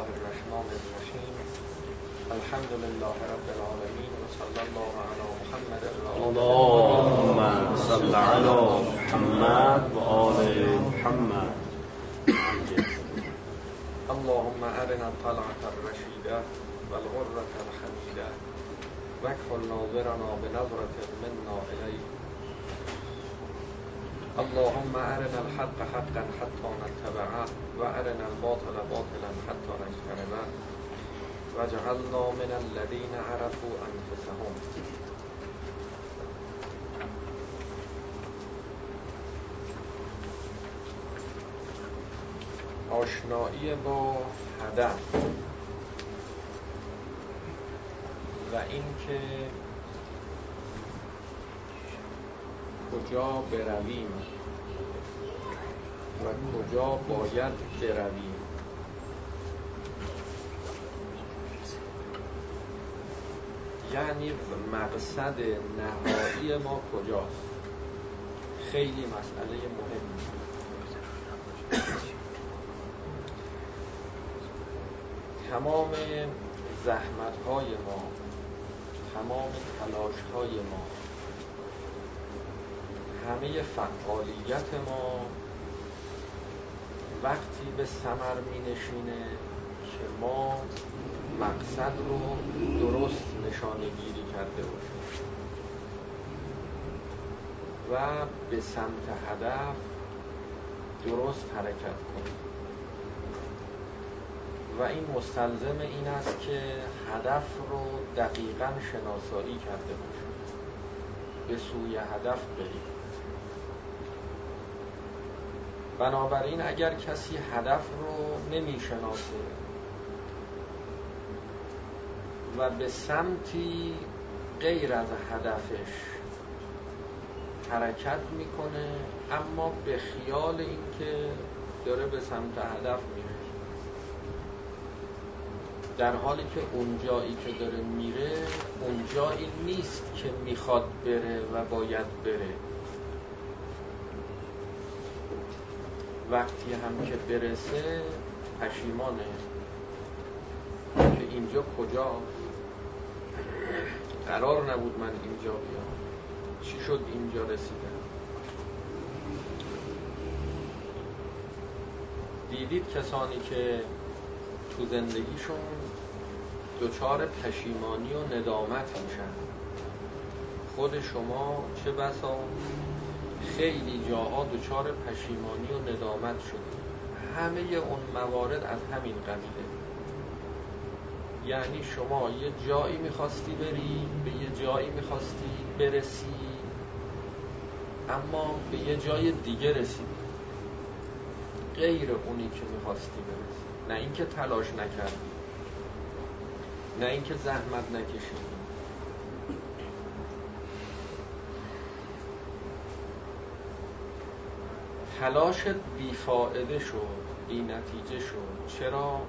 الله الرحمن الرحیم الحمد لله رب العالمین و صلی الله علی محمد اللهم صل علی محمد و آل محمد. اللهم ارنا الطلعة الرشیده و الغرة الحمیده واکفل ناظرنا بنظرة منا الیه اللهم ارنا الحق حقا حتى نتبعه و ارنا الباطل باطلا حتى نجتنبه واجعلنا من الذين عرفوا انفسهم آشنایی با هدف. و اینکه کجا برویم؟ و کجا باید برویم؟ یعنی مقصد نهایی ما کجاست؟ خیلی مسئله مهمی. تمام زحمت های ما تمام تلاش های ما همه فعالیت ما وقتی به سمر می نشینه که ما مقصد رو درست نشانه گیری کرده باشیم. و به سمت هدف درست حرکت کنیم. و این مستلزم این است که هدف رو دقیقا شناسایی کرده باشیم. به سوی هدف بریم. بنابراین اگر کسی هدف رو نمی‌شناسه و به سمتی غیر از هدفش حرکت می‌کنه اما به خیال اینکه داره به سمت هدف میره. در حالی که اون جایی که داره میره اون جایی نیست که می‌خواد بره و باید بره. وقتی هم که برسه پشیمانه. که اینجا کجا؟ قرار نبود من اینجا بیام. چی شد اینجا رسیدم دیدید کسانی که تو زندگیشون دچار پشیمانی و ندامت میشن. خود شما چه بسا؟ خیلی جاها دچار پشیمانی و ندامت شده همه اون موارد از همین قبیله. یعنی شما یه جایی می‌خواستی بری به یه جایی می‌خواستی برسی اما به یه جای دیگه رسیدی. غیر اونی که می‌خواستی برسی. نه اینکه تلاش نکردی. نه اینکه زحمت نکشیدی. تلاشت بیفائده شد بی نتیجه شد. چرا؟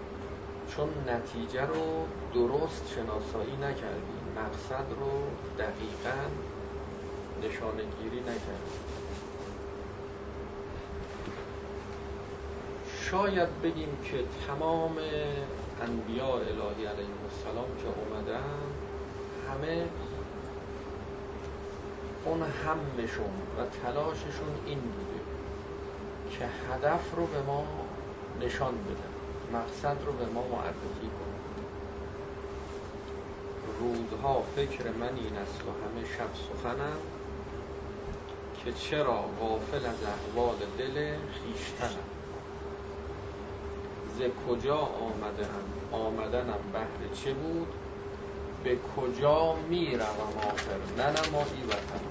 چون نتیجه رو درست شناسایی نکردی. مقصد رو دقیقا نشانه گیری نکردی. شاید بگیم که تمام انبیاء الهی علیه السلام که اومدن همه اون همشون و تلاششون این بوده. که هدف رو به ما نشان بدن مقصد رو به ما معرفی کنن روزها فکر من این است و همه شب سخنم که چرا غافل از احوال دل خیشتنم ز کجا آمده هم آمدنم بهر چه بود؟ به کجا می روم آخر ننمایی وطن.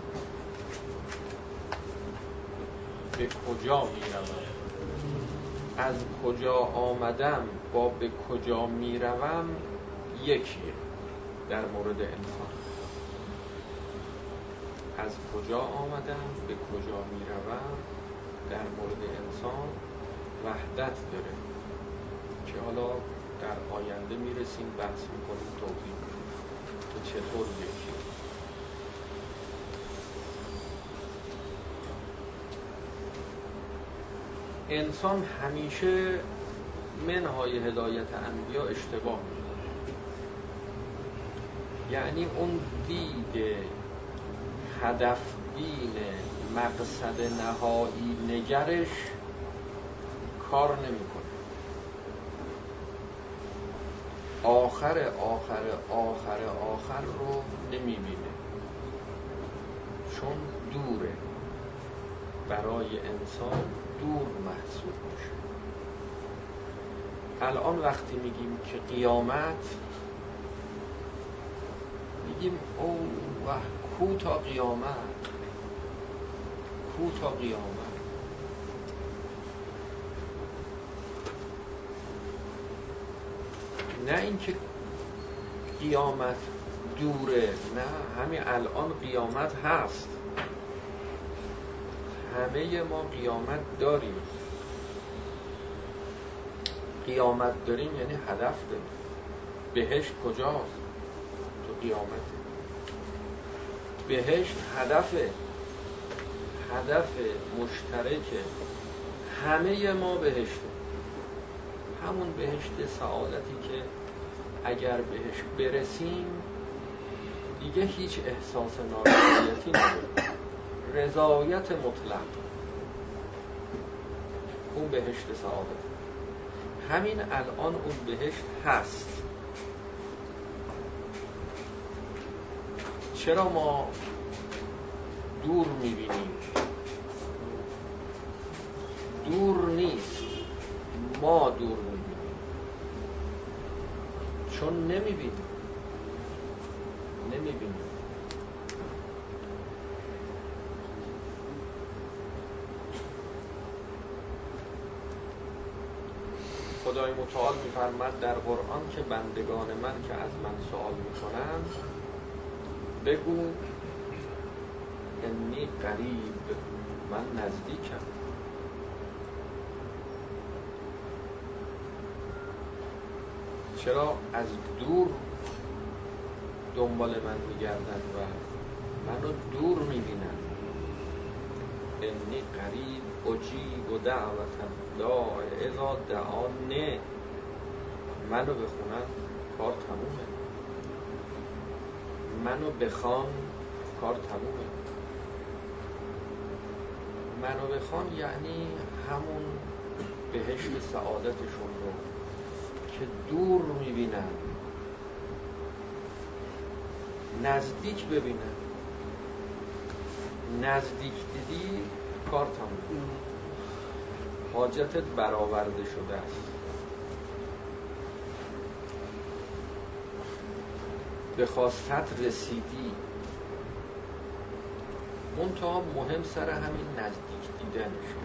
به کجا می روم از کجا آمدم با به کجا می روم یکیه در مورد انسان. از کجا آمدم به کجا می روم در مورد انسان وحدت داره که حالا در آینده می‌رسیم بحث می‌کنیم توضیح که چطور یکی. انسان همیشه منهای هدایت انبیا اشتباه یعنی اون دید هدف بین مقصد نهایی نگرش کار نمی‌کنه. آخر آخر آخر آخر رو نمی‌بینه. چون دوره برای انسان دور محسوب میشه. الان وقتی میگیم که قیامت میگیم او و کو تا قیامت؟ کو تا قیامت؟ نه اینکه قیامت دوره نه همین الان قیامت هست. همه ما قیامت داریم. قیامت داریم یعنی هدف داریم. بهشت کجاست؟ تو قیامت بهشت هدفه. هدف مشترک همه ما بهشته. همون بهشت سعادتی که اگر بهش برسیم دیگه هیچ احساس نارضایتی نداره رضایت مطلق. اون بهشت سعادت همین الان اون بهشت هست. چرا ما دور می‌بینیم؟ دور نیست. ما دور می‌بینیم. چون نمی‌بینیم. نمی‌بینیم. خدای متعال میفرمد در قرآن که بندگان من که از من سوال می‌کنند بگو انی قریب من نزدیکم چرا از دور دنبال من میگردن و منو دور می‌بینن انی قریب اجیب و دعوت داع ازا دعانه منو بخونن کار تمومه. منو بخوان کار تمومه. منو بخوان یعنی همون بهشت سعادتشون رو که دور می‌بینن. نزدیک ببینن. نزدیک دیدی کار تموم حاجتت برآورده شده است. به خواستت رسیدی. منتها مهم سر همین نزدیک دیدنشه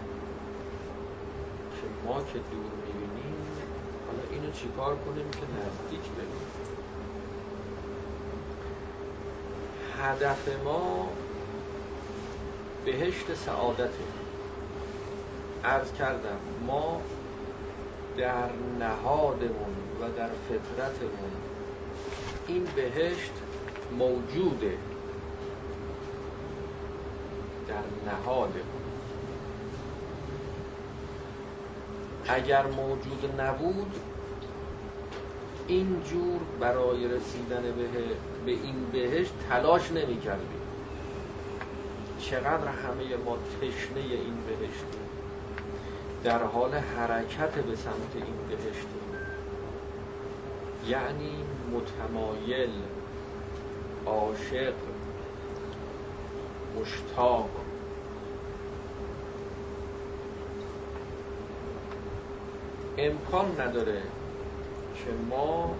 که ما که دور می‌بینیم حالا اینو چیکار کنیم که نزدیک ببینیم هدف ما بهشت سعادته. عرض کردم ما در نهادمون و در فطرتمون این بهشت موجوده. در نهادمون اگر موجود نبود اینجور برای رسیدن به, به این بهشت تلاش نمی کردیم چقدر همه ما تشنه این بهشتیم. در حال حرکت به سمت این بهشتیم. یعنی متمایل عاشق مشتاق. امکان نداره که ما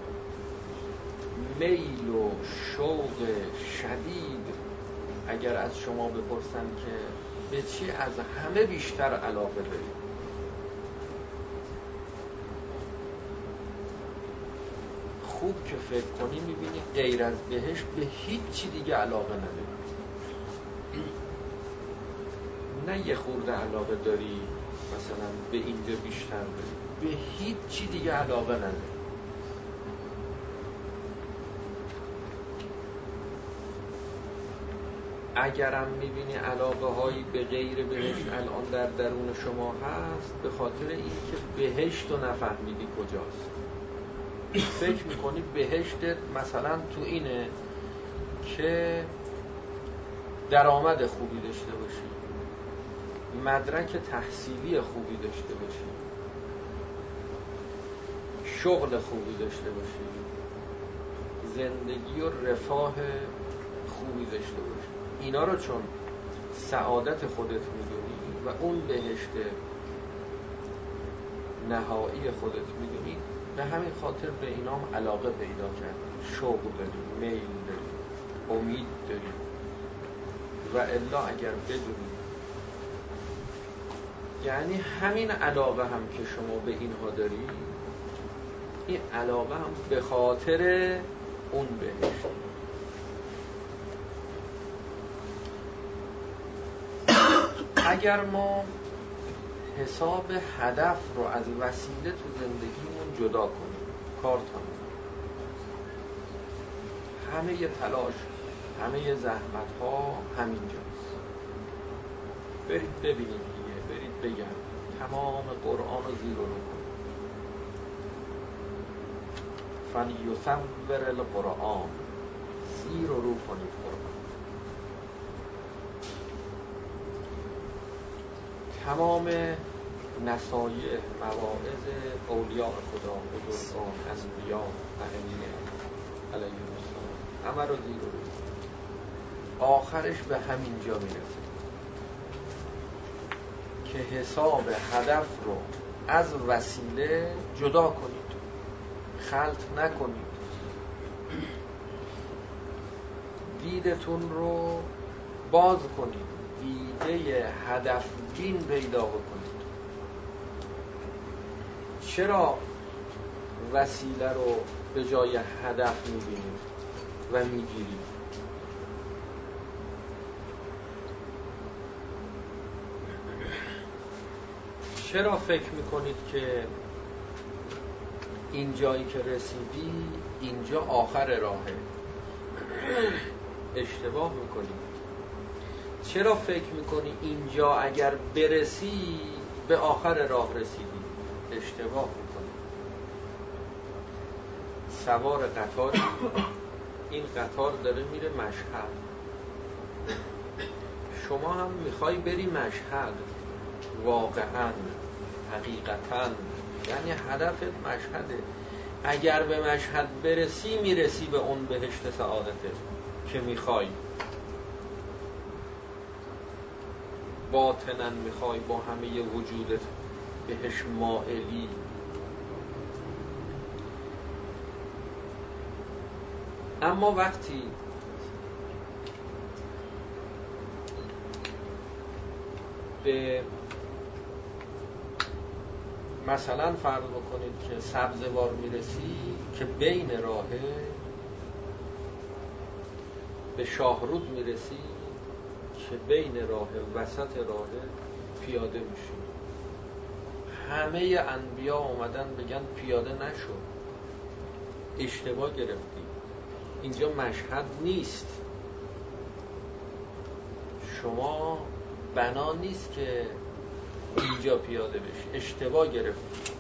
میل و شوق شدید اگر از شما بپرسن که به چی از همه بیشتر علاقه دارید؟ خوب که فکر کنی می‌بینی غیر از بهش به هیچ دیگه علاقه نداری. نه یه خورده علاقه داری مثلا به اینجا بیشتر داری. به هیچ چی دیگه علاقه نداری. اگرم می‌بینی علاقه هایی به غیر بهشت الان در درون شما هست به خاطر اینکه بهشت رو نفهمیدی کجاست. فکر می‌کنی بهشتت مثلا تو اینه که درآمد خوبی داشته باشی مدرک تحصیلی خوبی داشته باشی شغل خوبی داشته باشی زندگی و رفاه خوبی داشته باشی. اینا رو چون سعادت خودت می‌دونی و اون بهشت نهایی خودت می‌دونی به همین خاطر به اینام علاقه پیدا کرد شوق داری میل داری امید داری. و الا اگر بدونی یعنی همین علاقه هم که شما به اینها داری این علاقه هم به خاطر اون بهشت. اگر ما حساب هدف رو از وسیله تو زندگیمون جدا کنیم کار همه تلاش همه زحمت ها همینجاست برید ببینید دیگه برید بگم. تمام قرآن رو زیر رو فلیصور القرآن. زیر رو کنید قرآن. تمام نصایح مواعظ اولیاء خدا بزرگان انبیا ائمه علیهم السلام. همه رو زیر آخرش به همین جا می‌رسه که حساب هدف رو از وسیله جدا کنید. خلط نکنید. دیدتون رو باز کنید. دیده هدفگین پیدا بکنید. چرا وسیله رو به جای هدف می‌بینید و می‌گیرید؟ چرا فکر می‌کنید که این جایی که رسیدی اینجا آخر راهه؟ اشتباه می‌کنی چرا فکر می‌کنی اینجا اگر برسی به آخر راه رسیدی؟ اشتباه می‌کنی. سوار قطار این قطار داره میره مشهد. شما هم می‌خوای بری مشهد. واقعا حقیقتا. یعنی هدفت مشهده. اگر به مشهد برسی می‌رسی به اون بهشت سعادته که می‌خوای. باطنا می‌خوای با همه وجودت بهش مائلی. اما وقتی به مثلا فرض بکنید که سبزوار می‌رسی که بین راهه به شاهرود می‌رسی که بین راه وسط راه پیاده میشی همه انبیا اومدن بگن پیاده نشو. اشتباه گرفتی. اینجا مشهد نیست. شما بنا نیست که اینجا پیاده بشی. اشتباه گرفتی.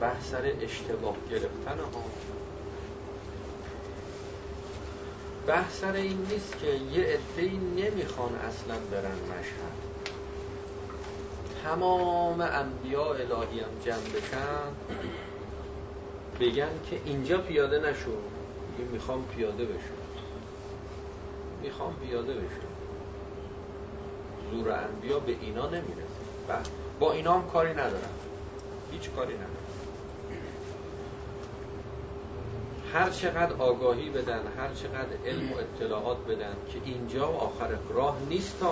بحث سر اشتباه گرفتن ها. بحث سر این نیست که یه عده‌ای نمی‌خوان اصلا برن مشهد. تمام انبیاء الهی هم جمع بشن بگن که اینجا پیاده نشو. می‌خوام پیاده بشم. می‌خوام پیاده بشم. زور انبیا به اینا نمی‌رسه. با اینا هم کاری ندارم. هیچ کاری ندارم. هر چقدر آگاهی بدن هر چقدر علم و اطلاعات بدن که اینجا آخر راه نیست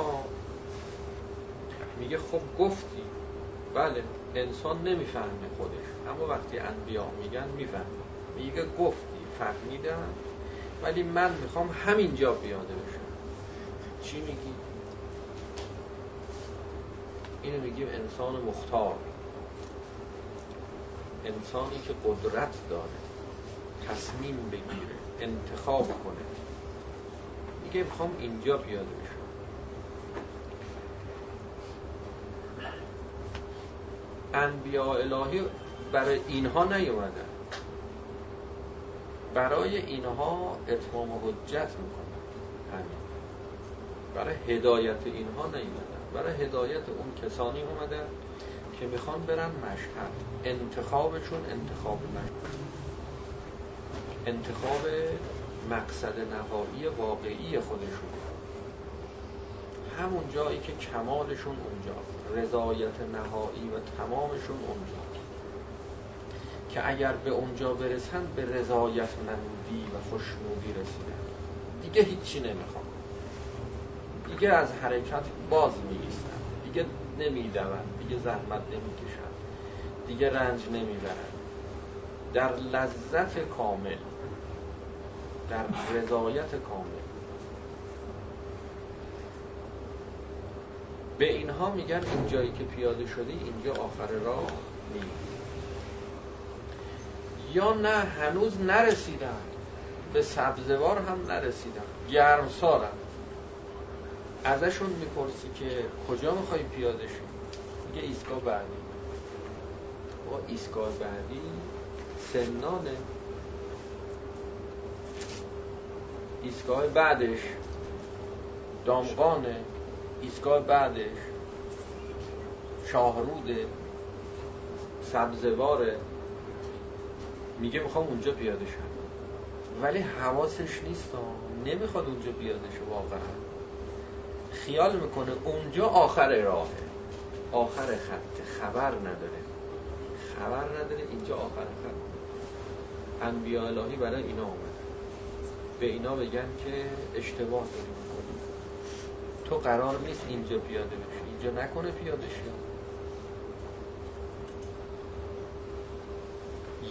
میگه خب گفتی. بله انسان نمی‌فهمه خودش. اما وقتی انبیا میگن می‌فهمه. میگه گفتی فهمیدم. ولی من می‌خوام همینجا پیاده بشم. چی میگی؟ اینو میگیم انسان مختار. انسانی که قدرت داره. تصمیم بگیره انتخاب کنه. میگه می‌خوام اینجا پیاده بشم انبیاء الهی برای اینها نیومدن برای اینها اتمام حجت می‌کنن همین. برای هدایت اینها نیومدن برای هدایت اون کسانی اومدن که می‌خوان برن مشهد. انتخابشون انتخاب مشهد. انتخاب مقصد نهایی واقعی خودشون. همون جایی که کمالشون اونجا رضایت نهایی و تمامشون اونجا که اگر به اونجا برسن به رضایت نمودی و خوشنودی رسیدن. دیگه هیچی نمی‌خوام دیگه از حرکت باز میگیستن دیگه نمیدون دیگه زحمت نمی‌کشن. دیگه رنج نمی‌برن. در لذت کامل در رضایت کامل. به اینها میگن این جایی که پیاده شدی اینجا آخر راه نیست. یا نه هنوز نرسیدن. به سبزوار هم نرسیدن. گرمسارن. ازشون می‌پرسی که کجا می‌خوای پیاده شی؟ میگه ایستگاه بعدی. با ایستگاه بعدی سنانه ایستگاه بعدش دامغانه ایستگاه بعدش شاهروده سبزواره میگه می‌خوام اونجا پیاده شم. ولی حواسش نیست نمی‌خواد اونجا پیاده شه واقعا. خیال می‌کنه اونجا آخر راهه. آخر خط. خبر نداره. خبر نداره. اینجا آخر خط. انبیاء الهی برای اینا اومد به اینا بگن که اشتباه داری می‌کنی تو قرار نیست اینجا پیاده بشی. اینجا نکنه پیاده شی.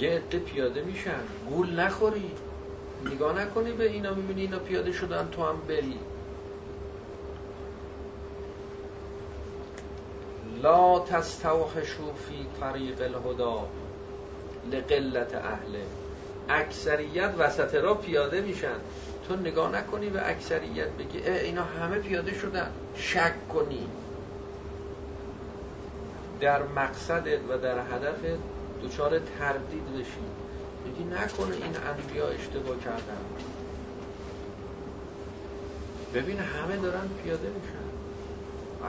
یه عده پیاده میشن. گول نخوری. نگاه نکنی به اینا. می‌بینی اینا پیاده شدن. تو هم بری. لا تستوحشو فی طریق الهدا لقلت اهله. اکثریت وسط را پیاده میشن. تو نگاه نکنی به اکثریت بگی اینا همه پیاده شدن. شک کنی. در مقصدت و در هدفت دچار تردید بشی. بگی نکنه این انبیا اشتباه کردن. ببین همه دارن پیاده میشن.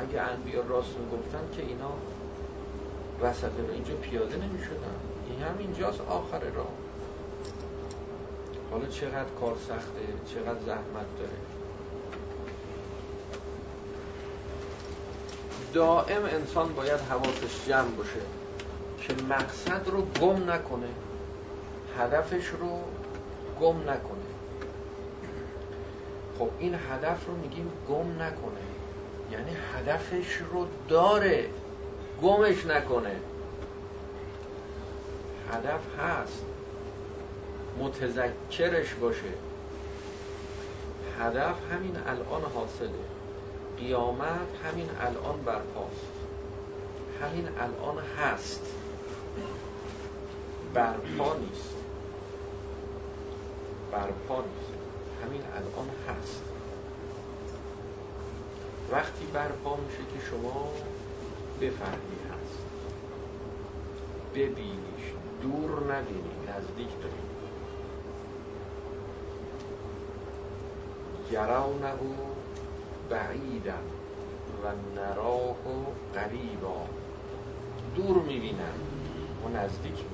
اگه انبیا راست می‌گفتن که اینا وسط رو اینجا پیاده نمی‌شدن. این هم اینجاست آخر راه. حالا چقدر کار سخته چقدر زحمت داره. دائم انسان باید حواسش جمع باشه که مقصد رو گم نکنه هدفش رو گم نکنه. خب این هدف رو میگیم گم نکنه. یعنی هدفش رو داره گمش نکنه. هدف هست. متذکرش باشه. هدف همین الان حاصله. قیامت همین الان برپاست. همین الان هست. برپا نیست. برپا نیست. همین الان هست. وقتی برپا میشه که شما بفهمی هست. ببینیش. دور نبینی. نزدیک ببینی یرونه بعیدا و نراه قریبا. دور می‌بینن. و نزدیک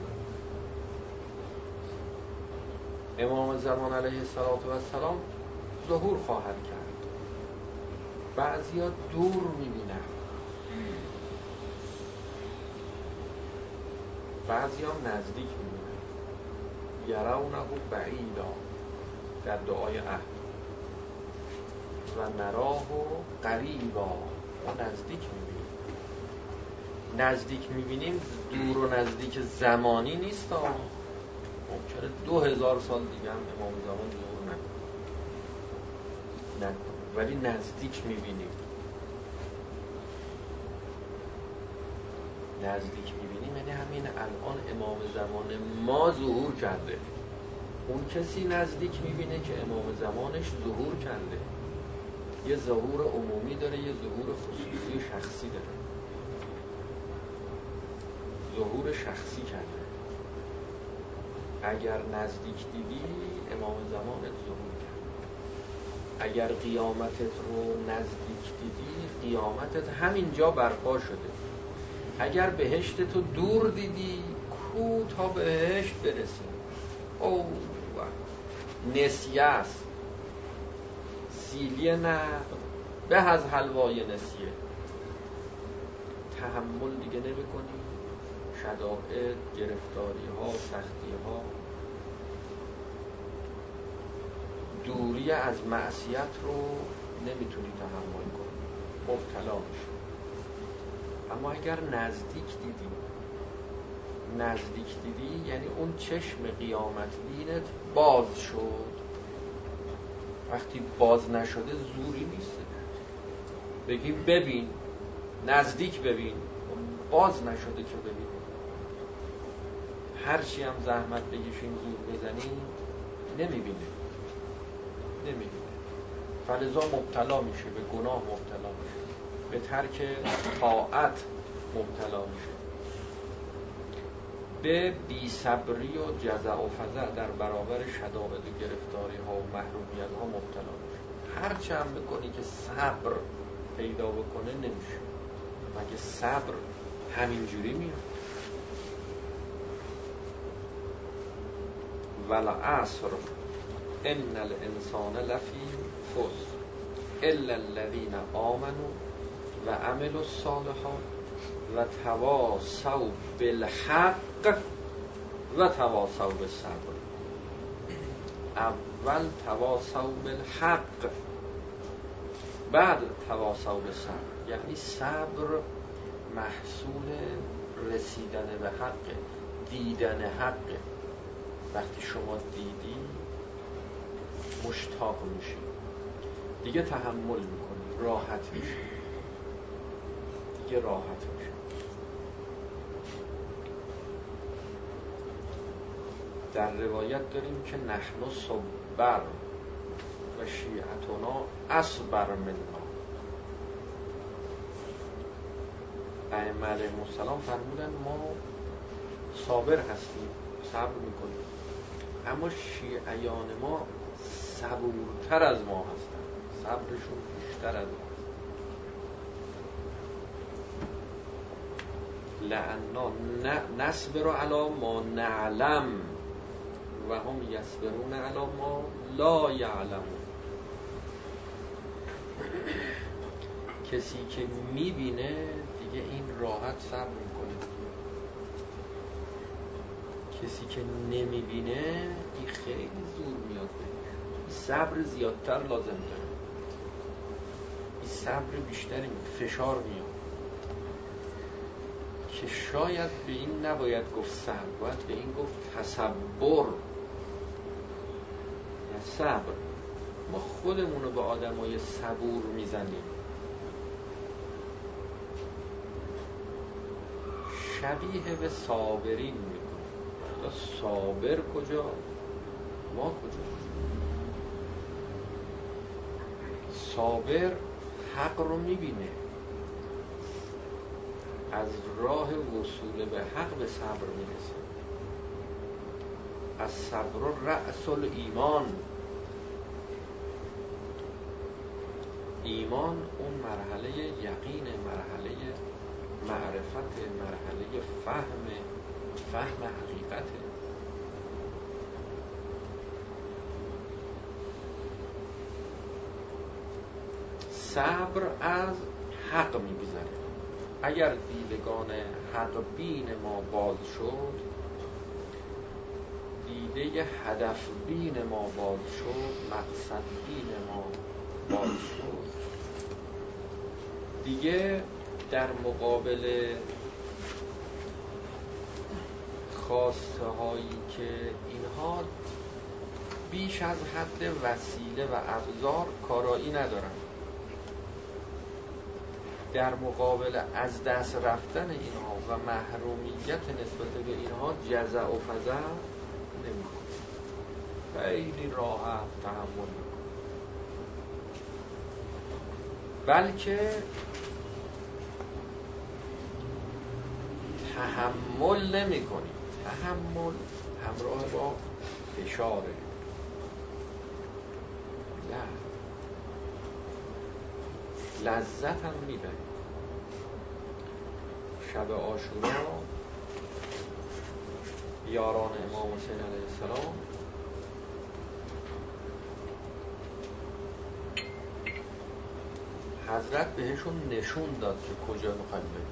امام زمان علیه السلام ظهور خواهد کرد. بعضی ها دور می‌بینن. بعضی ها نزدیک می‌بینن. یرونه بعیدا. در دعای اهل و نراه و قریبا ما نزدیک می‌بینیم. نزدیک می‌بینیم دور و نزدیک زمانی نیست ممکنه دو هزار سال دیگه هم امام زمان دور نکنه. ولی نزدیک می‌بینیم. نزدیک می‌بینیم یعنی همین الان امام زمان ما ظهور کرده. اون کسی نزدیک می‌بینه که امام زمانش ظهور کرده. یه ظهور عمومی داره یه ظهور خصوصی شخصی داره. ظهور شخصی کرده. اگر نزدیک دیدی امام زمانت ظهور کرد. اگر قیامتت رو نزدیک دیدی قیامتت همینجا برپا شده. اگر بهشت تو دور دیدی کو تا بهشت برسی. او نسیه است. سیلی نه به از حلوای نسیه. تحمل دیگه نمی کنی. شدائد گرفتاری ها سختی ها دوری از معصیت رو نمی‌تونی تحمل کنی. مبتلا میشی. اما اگر نزدیک دیدی نزدیک دیدی یعنی اون چشم قیامت بینت باز شد. وقتی باز نشده زوری نیست. بگیم ببین نزدیک ببین. باز نشده که ببین. هرچی هم زحمت بگیشین زور بزنی نمی‌بینه. نمی‌بینه. فلزا مبتلا میشه به گناه مبتلا میشه. به ترک طاعت مبتلا میشه. به بی صبری و جزع و فضع در برابر شدائد و گرفتاری ها و محرومیت ها مبتلا میشه هر چه هم بکنی که صبر پیدا بکنه نمیشه. مگه صبر همینجوری میاد. ولا عصر ان الانسان لفی فوز الا الذين آمنوا و عملوا الصالحات و تواصوا بالحق و تواصوا بالصبر اول تواصوا بالحق بعد تواصوا بالصبر یعنی صبر محصول رسیدن به حق دیدن حق. وقتی شما دیدی مشتاق میشی. دیگه تحمل می‌کنی راحت میشی. دیگه راحت میشی. در روایت داریم که نحن صبر و شیعتنا اصبر منا. ائمه علیهم السلام فرمودن ما صابر هستیم صبر می‌کنیم. اما شیعیان ما صبورتر از ما هستن صبرشون بیشتر از ما لعنا نصبر علا ما نعلم. و هم یصبرون علا ما لا یعلمون. کسی که می‌بینه دیگه این راحت صبر می‌کنه. کسی که نمی‌بینه این خیلی زور میاد. صبر زیادتر لازم داره. این صبر بیشتری فشار میاد. که شاید به این نباید گفت صبر باید به این گفت تصبر. صبر. ما خودمون رو به آدمای صبور می‌زنیم. شبیه به صابرین می‌کنیم. صابر کجا؟ ما کجا؟ صابر حق رو می‌بینه. از راه وصول به حق به صبر می‌رسه. از صبر رأس ایمان ایمان اون مرحله یقین مرحله معرفت مرحله فهم فهم حقیقت. صبر از حق میگذره. اگر دیدگان حق بین ما باز شد دیده هدف بین ما باز شد مقصد بین ما باز شد. دیگه در مقابل خواسته هایی که اینها بیش از حد وسیله و ابزار کارایی ندارن. در مقابل از دست رفتن اینها و محرومیت نسبت به اینها جزع و فضع نمی‌کنه خیلی راحت تحمل بلکه تحمل نمی کنی تحمل همراه با فشاره نه لذت هم می‌بری شب آشورا یاران امام حسین علیه السلام. حضرت بهشون نشون داد که کجا می‌خوایم بریم.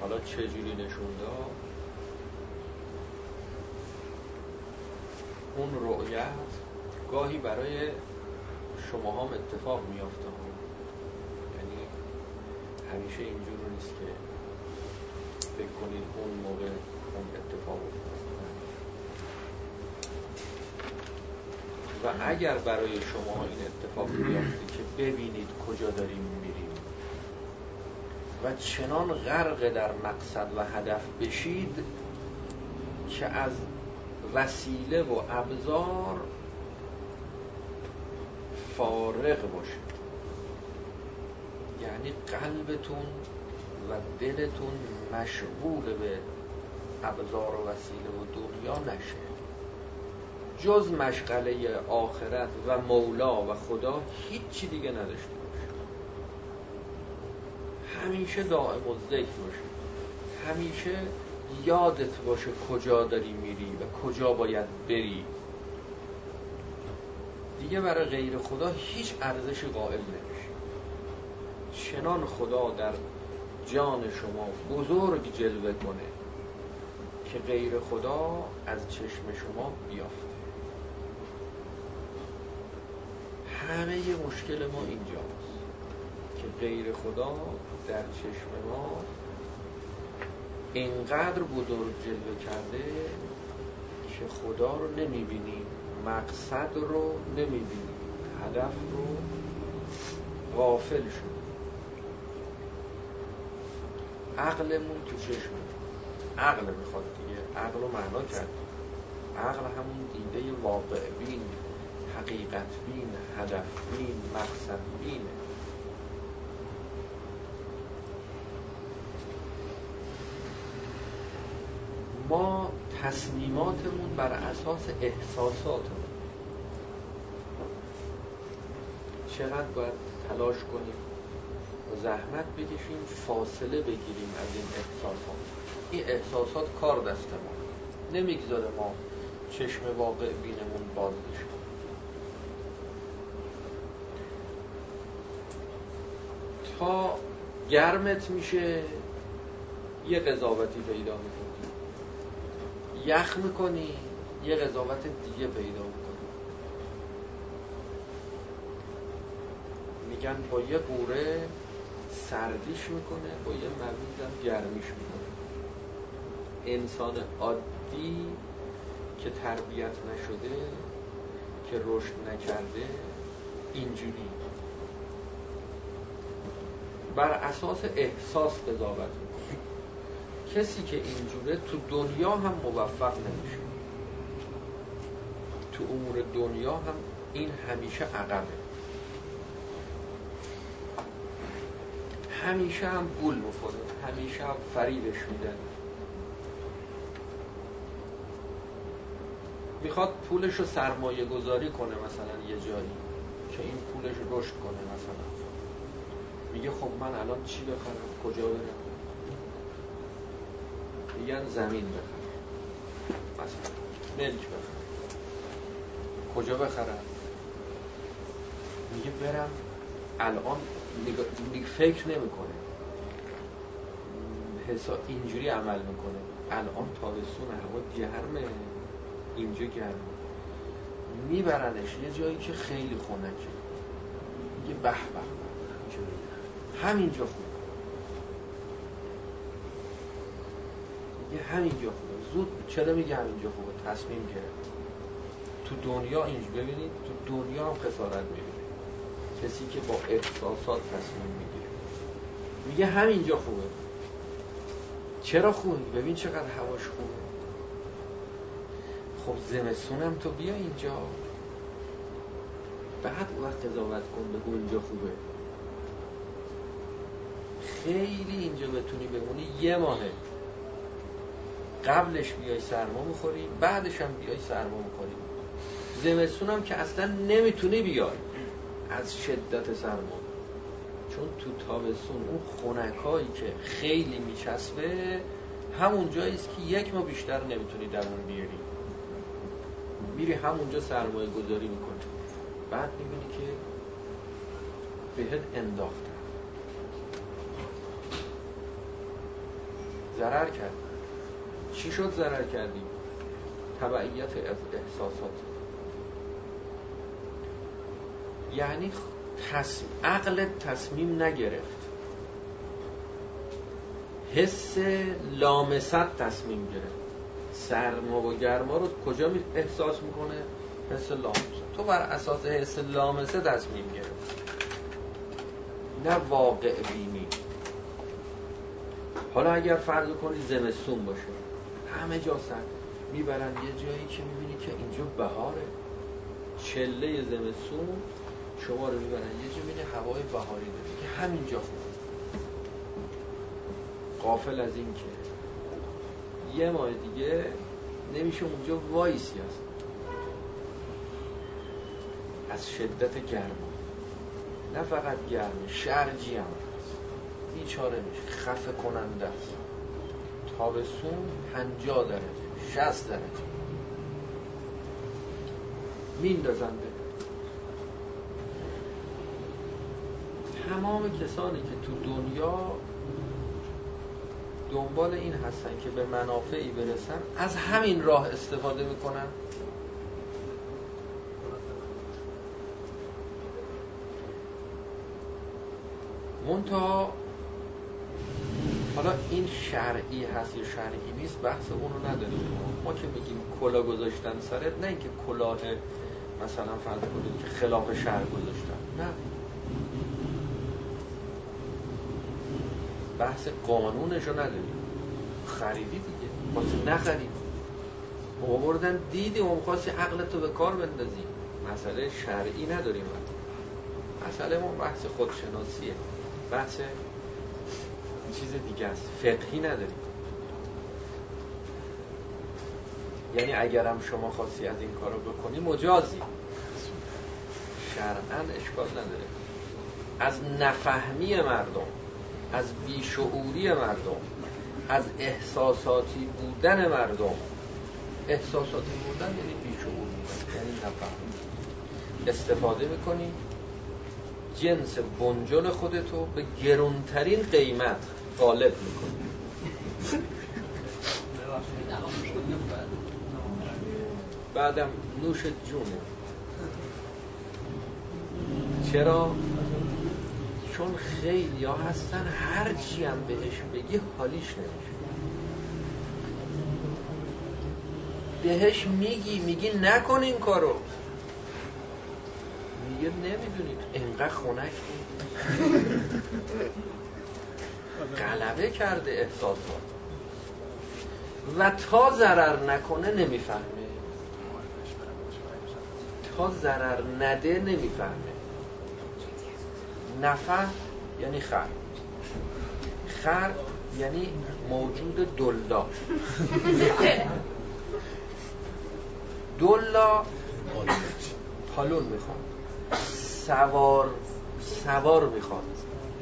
حالا چجوری نشون داد؟ اون رؤیت گاهی برای شما هم اتفاق میافته. یعنی همیشه اینجور نیست که فکر کنید اون موقع اون اتفاق و اگر برای شما این اتفاق بیافته که ببینید کجا داریم میریم و چنان غرق در مقصد و هدف بشید که از وسیله و ابزار فارغ باشید. یعنی قلبتون و دلتون مشغول به ابزار و وسیله و دنیا نشه. جز مشغله آخرت و مولا و خدا هیچی دیگه نداشته باشه. همیشه دائم و ذکر باشه. همیشه یادت باشه کجا داری میری و کجا باید بری. دیگه برای غیر خدا هیچ ارزشی قائل نمیشه. چنان خدا در جان شما بزرگ جلوه کنه که غیر خدا از چشم شما بیافته. همه مشکل ما اینجاست که غیر خدا در چشم ما اینقدر بزرگ جلوه کرده که خدا رو نمی‌بینیم مقصد رو نمی‌بینیم هدف رو غافل شد عقلمون تو چشم عقل می‌خواد دیگه. عقل رو معنا کرد. عقل همون دیده واقع بین حقیقت بین هدف بین مقصد بینه. ما تصمیماتمون بر اساس احساساتمون. چقدر باید تلاش کنیم؟ زحمت بکشیم فاصله بگیریم از این احساسات. این احساسات کار دست ما. نمی‌گذاره ما چشم واقع بینمون باز بشه تا گرمت میشه یه قضاوتی پیدا می‌کنی. یخ می‌کنی یه قضاوت دیگه پیدا می‌کنی. میگن با یه قوره سردیش می‌کنه با یه مویدم گرمیش می‌کنه. انسان عادی که تربیت نشده که رشد نکرده اینجوری. بر اساس احساس قضاوت می‌کنه. کسی که اینجوره تو دنیا هم موفق نمیشه. تو امور دنیا هم این همیشه عقبه. همیشه هم گول بخوره همیشه هم فریبش میدن می‌خواد پولش رو سرمایه گذاری کنه مثلا یه جایی. که این پولش رشد کنه مثلا. میگه خب من الان چی بخرم؟ کجا برم؟ میگن زمین بخرم. مثلا ملک بخرم. کجا بخرم؟ میگه برم الان فکر نمی‌کنه. حساب اینجوری عمل می‌کنه. الان تابستون هوا گرمه. اینجا گرمه. میبرنش یه جایی که خیلی خونکه میگه به به. همینجا خوبه. میگه همینجا خوبه. زود چرا میگه همینجا خوبه؟ تصمیم گرفت. تو دنیا اینج ببینید تو دنیا هم خسارت می‌بینید کسی که با احساسات تصمیم می‌گیره. میگه همینجا خوبه. چرا خوبه ببین چقدر هواش خوبه. خب زمستونم تو بیا اینجا. بعد وقت قضاوت کن بگو اینجا خوبه. خیلی اینجا بتونی بمونی یه ماهه. قبلش بیای سرما می‌خوری بعدش هم بیای سرما می‌خوری. زمستون هم که اصلا نمی‌تونی بیای. از شدت سرما. چون تو تابستون اون خونکایی که خیلی میچسبه همون جاییست که یک ما بیشتر نمی‌تونی درون بیاری. میری همونجا سرمایه گذاری می‌کنی. بعد می‌بینی که بهت انداختن ضرر کرد. چی شد ضرر کردی؟ تبعیت احساسات. یعنی تصمیم عقل تصمیم نگرفت. حس لامست تصمیم گرفت. سرما و گرما رو کجا می احساس می‌کنه؟ حس لامست تو بر اساس حس لامسه تصمیم گرفت. نه واقع بینی. حالا اگر فرض کنی زمستون باشه. همه جا سرد می‌برن. یه جایی که می‌بینی که اینجا بهاره. چله زمستون شما رو می‌برن. یه جا می‌بینی هوای بهاری داره. که همینجا خوبه قافل از این که یه ماه دیگه نمیشه اونجا وایسی هست از شدت گرما. نه فقط گرم شرجی هم هست. بیچاره میشه. خفه کننده است. تابستون پنجاه درجه شست درجه. میندازن به تمام کسانی که تو دنیا دنبال این هستن که به منافعی برسن از همین راه استفاده می‌کنن. منتها حالا این شرعی هست یا شرعی نیست بحث اون رو نداریم. ما که میگیم کلا گذاشتن سرت نه اینکه کلاه مثلا فرض کنید که خلاف شرع گذاشتن. نه. بحث قانونش رو نداریم. خریدی دیگه. خواستی نخرید آوردن دیدی و خواستی عقلتو به کار بندازی. مسئله شرعی نداریم مسئله ما بحث خودشناسیه. بحث چیز دیگه است. فقهی نداریم. یعنی اگرم شما خواستی از این کارو بکنی مجازی. شرعا اشکال نداره. از نفهمی مردم. از بیشعوری مردم از احساساتی بودن مردم. احساساتی بودن یعنی بیشعور بودن یعنی نفهم استفاده می‌کنی جنس بنجل خودتو به گرونترین قیمت غالب می‌کنی. بعدم نوش جونه. چرا؟ چون خیلی ها هستن هر چی هم بهش بگی حالیش نمیشه. بهش میگی میگی نکن این کارو. میگه نمی‌دونید انقدر خونک غلبه کرده احساسات و تا ضرر نکنه نمی‌فهمه. تا ضرر نده نمی‌فهمه. نفع یعنی خر. خر یعنی موجود دلا. دلا پالون می‌خواد. سوار سوار می‌خواد.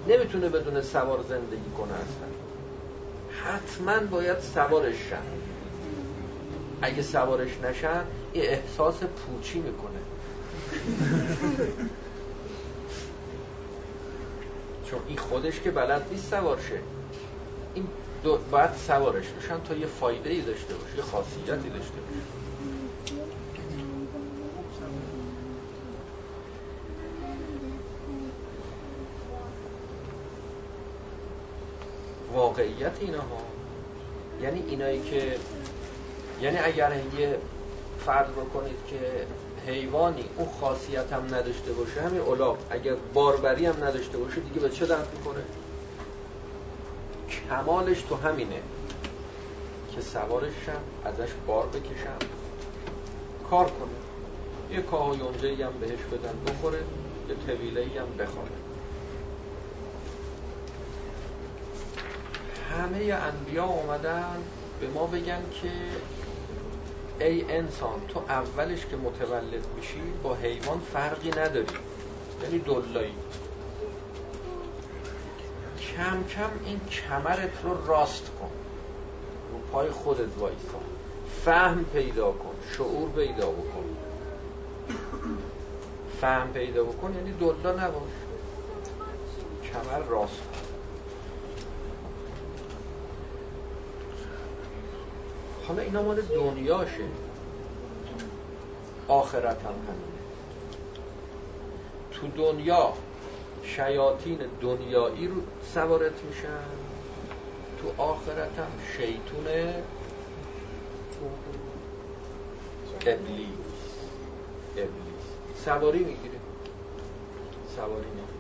نمی‌تونه بدون سوار زندگی کنه اصلا. حتما باید سوارش شن. اگه سوارش نشن این احساس پوچی می‌کنه. چون این خودش که بلد نیست سوار شه. این دو باید سوارش بشن تا یه فایده ای داشته باشه یه خاصیتی داشته باشه. واقعیت اینها. یعنی اینایی که یعنی اگر یه فرض بکنید که حیوانی اون خاصیت هم نداشته باشه همین اولاق اگر باربری هم نداشته باشه دیگه به چه درد می‌کنه کمالش تو همینه که سوارش ازش بار بکشم. کار کنه. یه کاه یونجه هم بهش بدن بخوره. یه طویله هم بخوره. همه انبیا اومدن به ما بگن که ای انسان تو اولش که متولد میشی با حیوان فرقی نداری. یعنی دلایی کم کم این کمرت رو راست کن. رو پای خودت وایسا. فهم پیدا کن. شعور پیدا بکن. فهم پیدا بکن یعنی دلا نباش. کمر راست کن. حالا اینا مال دنیاشه. آخرت هم همینه. تو دنیا شیاطین دنیایی رو سوارت میشن. تو آخرت هم شیطون ابلیس. ابلیس. سواری می‌گیره. سواری می‌گیره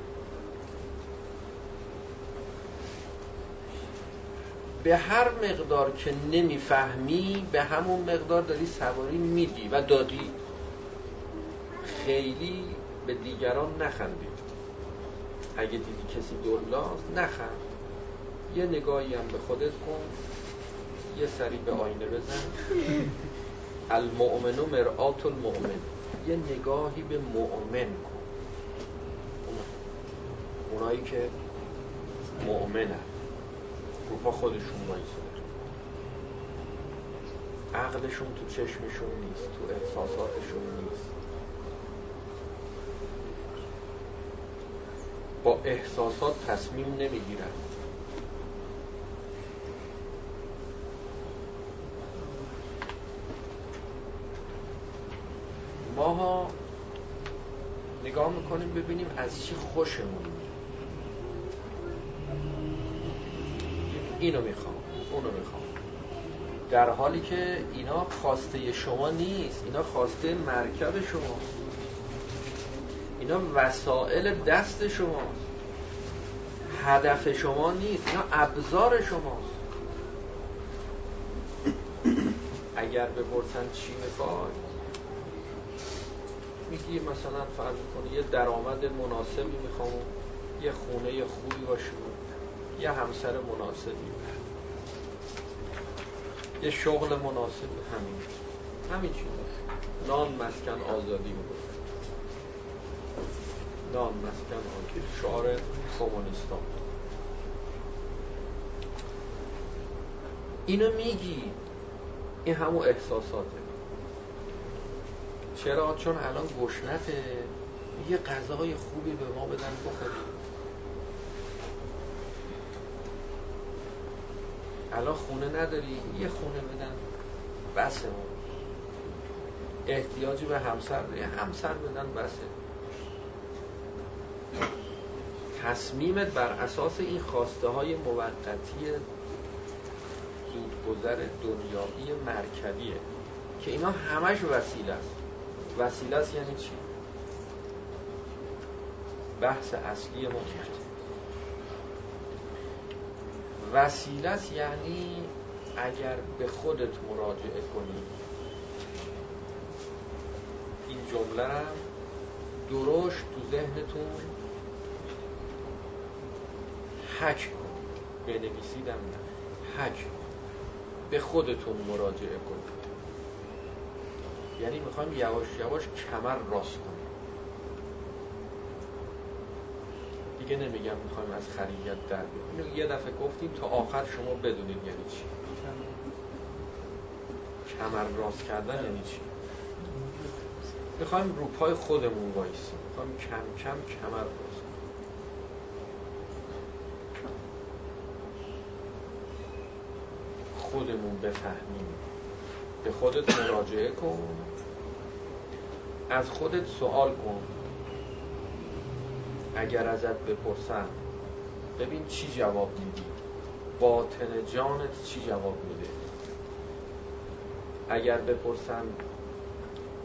به هر مقدار که نمی‌فهمی به همون مقدار داری سواری میدی و دادی. خیلی به دیگران نخندی. اگه دیدی کسی دلاست نخند. یه نگاهی هم به خودت کن. یه سری به آینه بزن. المؤمن و مرآت المؤمن. یه نگاهی به مؤمن کن. اونایی که مؤمنن. رو پا خودشون وایسادن عقلشون تو چشمشون نیست تو احساساتشون نیست. با احساسات تصمیم نمی‌گیرن. ماها نگاه می‌کنیم ببینیم از چی خوشمون اینو می‌خوام اونو می‌خوام. در حالی که اینا خواسته شما نیست اینا خواسته مرکب شما. اینا وسایل دست شما. هدف شما نیست اینا ابزار شماست اگر بپرسن چی می‌خوای؟ میگی مثلا فرض کنی یه درآمد مناسبی می‌خوام یه خونه خوبی باشه یه همسر مناسبی یه شغل مناسب همین. همین چیز. نان مسکن آزادی می‌گفت نان مسکن آزادی. شعار کمونیستان. اینو میگی. این همون احساساته. چرا؟ چون الان گشنته یه غذای خوبی به ما بدن بخوریم. الان خونه نداری؟ یه خونه بدن بسه. احتیاجی به همسر داری؟ همسر بدن بسه. تصمیمت بر اساس این خواسته های موقتی زودگذر دنیایی مرکبیه که اینا همش وسیله است. وسیله است یعنی چی؟ بحث اصلی ما وسیله یعنی اگر به خودت مراجعه کنی. این جمله درشت تو ذهنتون حک کن. بنویسیدم نه. حک به خودتون مراجعه کن یعنی می‌خوایم یواش یواش کمر راست کنیم. دیگه نمیگم می‌خوایم از خریت در اینو یه دفعه گفتیم تا آخر شما بدونید یعنی چی. کمر راست کردن یعنی چی؟ می‌خوایم رو پای خودمون وایسیم. می‌خوایم کم کم کمر راست خودمون بفهمیم. به خودت مراجعه کن. از خودت سوال کن. اگر ازت بپرسن ببین چی جواب میدی. باطن جانت چی جواب میده؟ اگر بپرسن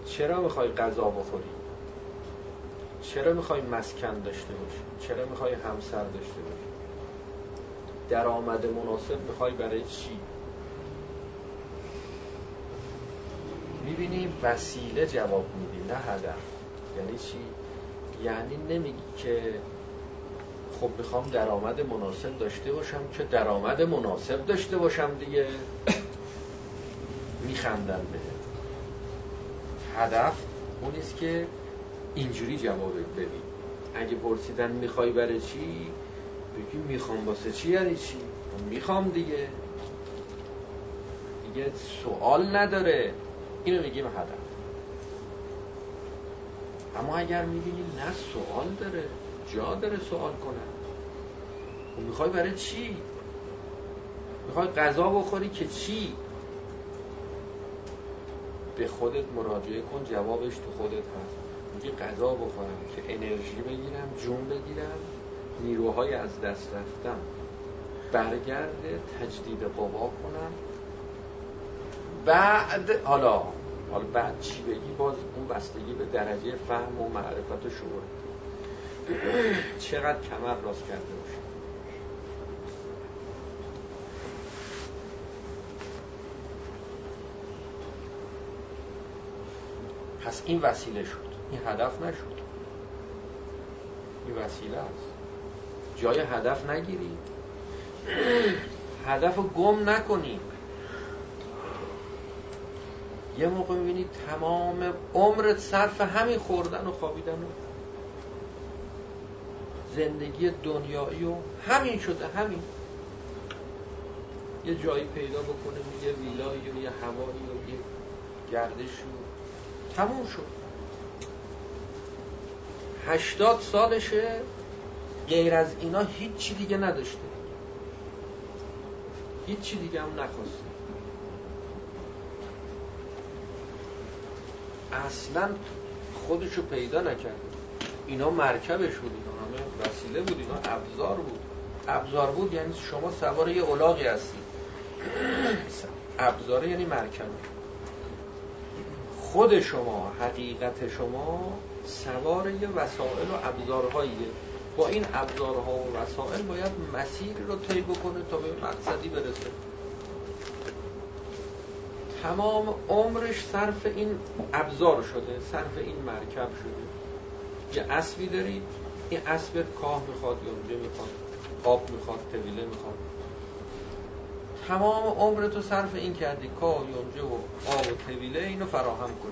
چرا می‌خوای غذا بخوری؟ چرا می‌خوای مسکن داشته باشی؟ چرا می‌خوای همسر داشته باشی؟ درآمد مناسب می‌خوای برای چی؟ می‌بینی وسیله جواب میدی نه هدف. یعنی چی؟ یعنی نمیگی که خب می‌خوام درآمد مناسب داشته باشم که درآمد مناسب داشته باشم دیگه. میخندن به هدف. اونیست که اینجوری جواب بدی. اگه پرسیدن می‌خوای برای چی؟ بگی می‌خوام واسه چی یعنی چی؟ می‌خوام دیگه. دیگه سوال نداره. اینو میگیم هدف. اما اگر می‌بینی نه سوال داره جا داره سوال کنن. خب می‌خوای برای چی؟ می‌خوای غذا بخوری که چی؟ به خودت مراجعه کن جوابش تو خودت هست. میگه غذا بخورم که انرژی بگیرم جون بگیرم نیروهای از دست رفتم برگرده تجدید قوا کنم. بعد حالا حالا بعد چی بگی باز اون بستگی به درجه فهم و معرفت و شعور چقدر کمر راست کرده باشه. پس این وسیله شد. این هدف نشد. این وسیله است. جای هدف نگیری هدف رو گم نکنی یه موقع می‌بینی تمام عمرت صرف همین خوردن و خوابیدن و زندگی دنیایی و همین شده همین. یه جایی پیدا بکنه یه ویلایی و یه هوایی و یه گردشی تموم شد. هشتاد سالشه غیر از اینا هیچی دیگه نداشته. هیچی دیگه هم نخواسته. اصلا خودشو پیدا نکرد. اینا مرکبش بود اینا همه وسیله بود اینا ابزار بود. ابزار بود یعنی شما سوار یه اولاغی هستی. ابزاره یعنی مرکب. خود شما حقیقت شما سوار یه وسائل و ابزارهاییه. با این ابزارها و وسائل باید مسیر رو طی بکنه تا به مقصدی برسه. تمام عمرش صرف این ابزار شده صرف این مرکب شده. یه اسبی داری این اسب کاه می‌خواد یونجه می‌خواد آب می‌خواد طویله می‌خواد. تمام عمر تو صرف این کردی کاه یونجه و آب و طویله اینو فراهم کنی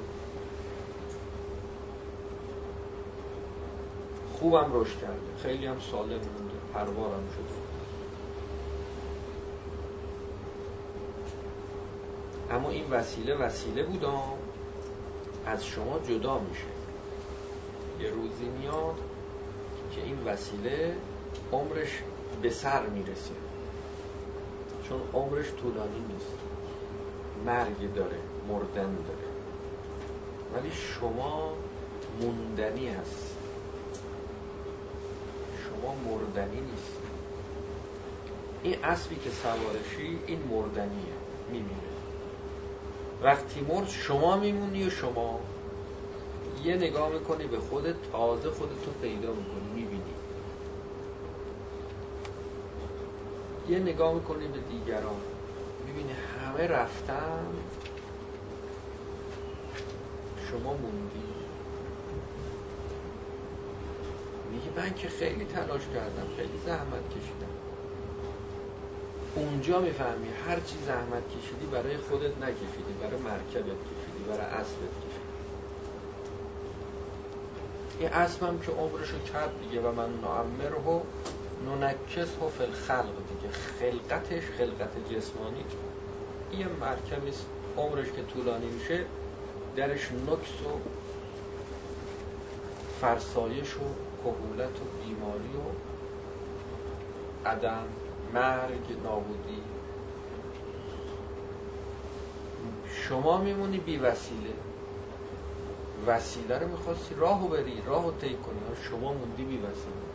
خوبم رشد کرده خیلی هم سالم مونده پروارم شده. اما این وسیله وسیله بودم از شما جدا میشه. یه روزی میاد که این وسیله عمرش به سر می‌رسه. چون عمرش طولانی نیست. مرگ داره مردن داره. ولی شما موندنی هست. شما مردنی نیست. این اسبی که سوارشی این مردنیه. میمیره وقتی مرد شما میمونی و شما یه نگاه می‌کنی به خودت تازه خودتو پیدا می‌کنی می‌بینی. یه نگاه می‌کنی به دیگران می‌بینی همه رفتن. شما موندی. میگه من که خیلی تلاش کردم خیلی زحمت کشیدم. اونجا می‌فهمی هر چی زحمت کشیدی برای خودت نکشیدی برای مرکبت کشیدی برای اسبت کشیدی. این اسبم که عمرشو کرد دیگه و من نعمره ننکس و فل خلق دیگه. خلقتش خلقت جسمانی. یه مرکبی عمرش که طولانی میشه درش نکس و فرسایش و کهولت و بیماری و عدم. مرگ نابودی. شما میمونی بی وسیله. وسیله رو می‌خواستی راهو بری راهو طی کنی. شما موندی بی وسیله.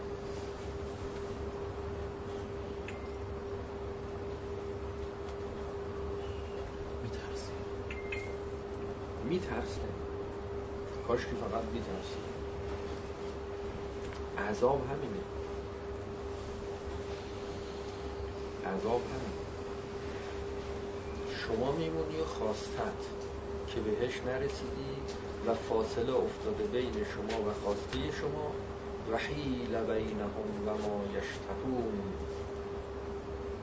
میترسه میترسه کاش که فقط میترسه عذاب همینه. عذاب همینه شما میمونی خواستت که بهش نرسیدی و فاصله افتاده بین شما و خواسته شما. و حیل بینهم و ما یشتهون.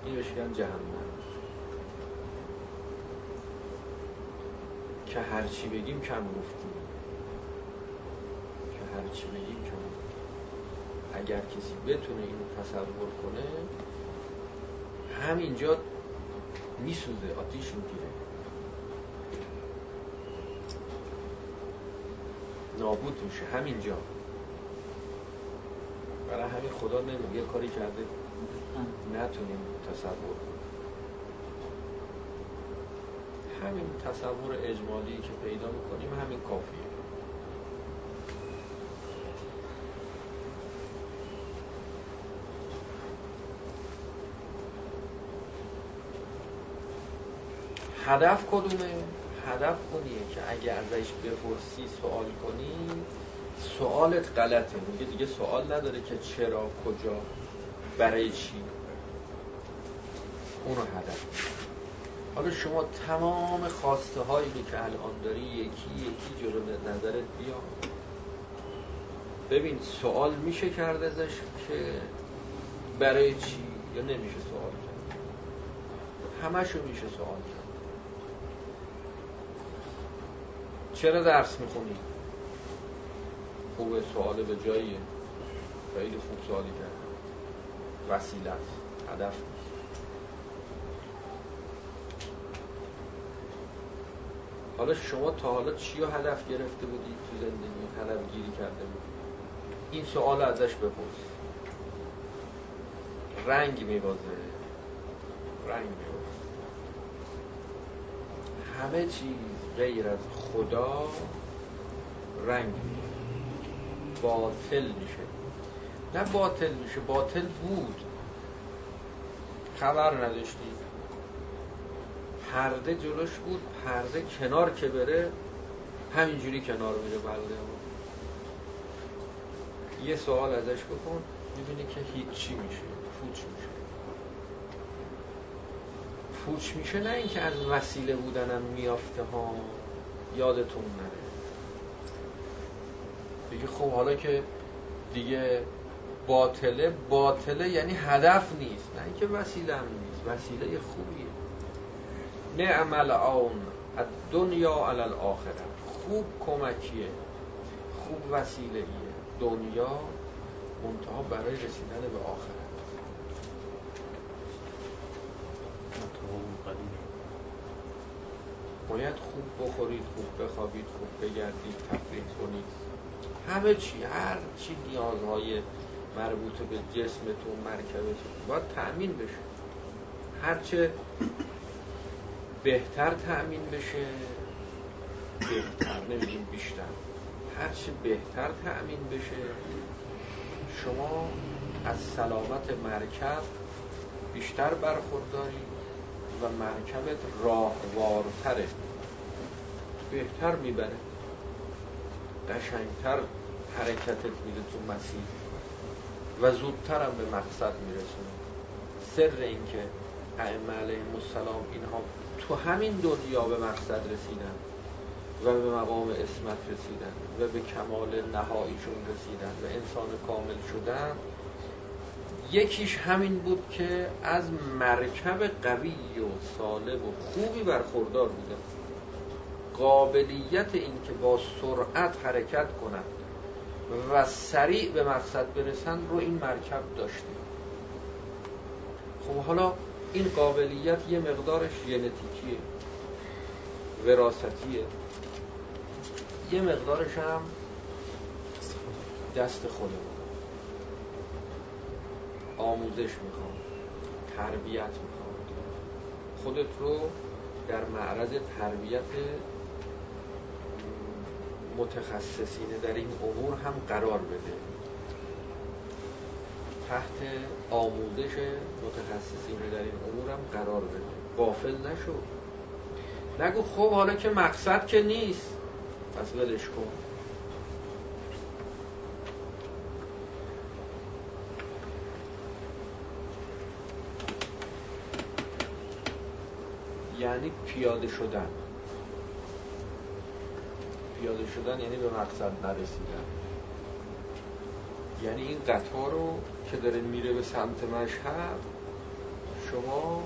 این بشکن جهنم. که هرچی بگیم کم گفتیم. که هرچی بگیم کم اگر کسی بتونه اینو تصور کنه همینجا میسوزه آتیش می‌گیره. نابود میشه همینجا. برای همین خدا نمیگه کاری کرده نتونیم تصور کنیم. همین تصور اجمالی که پیدا می‌کنیم همین کافیه. هدف کدومه؟ هدف کنیه که اگه ازش بپرسی سوال کنی سوالت غلطه. میگه دیگه سوال نداره که چرا کجا برای چی. اونو هدف حالا شما تمام خواسته هایی که الان داری یکی یکی جلو نظرت بیا. ببین سوال میشه کرد ازش که برای چی یا نمیشه سوال کرد. همشو میشه سوال کرد. چرا درس می‌خونی؟ خوب سوال به جاییه. خیلی خوب سوالی کرد. وسیله هدف. حالا شما تا حالا چی رو هدف گرفته بودی تو زندگی؟ هدف گیری کرده بودی؟ این سوال ازش بپرس. رنگ میبازه. رنگ میبازه. همه چیز غیر از خدا رنگ باطل میشه. نه باطل میشه باطل بود. خبر نداشتی. پرده جلوش بود پرده کنار که بره همینجوری کنار میره پرده یه سوال ازش بکن می‌بینی که هیچی میشه. فوچ میشه نه اینکه از وسیله بودنم میافته ها. یادتون نره. بگی خب حالا که دیگه باطله باطله یعنی هدف نیست. نه اینکه وسیله هم نیست وسیله خوبیه. نعم العون دنیا علی الاخره خوب کمکیه خوب وسیله دنیا منتها برای رسیدن به آخرت باید خوب بخورید خوب بخوابید خوب بگردید تفریح کنید. همه چی هر چی نیازهای مربوط به جسمتون مرکبتون باید تأمین بشه. هرچه بهتر تأمین بشه بهتر نمیدیم بیشتر. هرچه بهتر تأمین بشه شما از سلامت مرکب بیشتر برخورداری و مرکبت راهوارتره. بهتر می‌بره. قشنگتر حرکتت میده تو مسیر. و زودتر هم به مقصد میرسونه. سر اینکه ائمه علیهم السلام اینها تو همین دنیا به مقصد رسیدن و به مقام اسمت رسیدن و به کمال نهاییشون رسیدن و انسان کامل شدن یکیش همین بود که از مرکب قوی و سالم و خوبی برخوردار بودن قابلیت این که با سرعت حرکت کنند و سریع به مقصد برسن رو این مرکب داشته. خب حالا این قابلیت یه مقدارش ژنتیکیه وراستیه یه مقدارش هم دست خودمون. آموزش می‌خوام تربیت می‌خوام. خودت رو در معرض تربیت متخصصین در این امور هم قرار بده. تحت آموزش متخصصین در این امور هم قرار بده. غافل نشو. نگو خب حالا که مقصد که نیست پس ولش کن. یعنی پیاده شدن. پیاده شدن یعنی به مقصد نرسیدن. یعنی این قطار رو که داره میره به سمت مشهد شما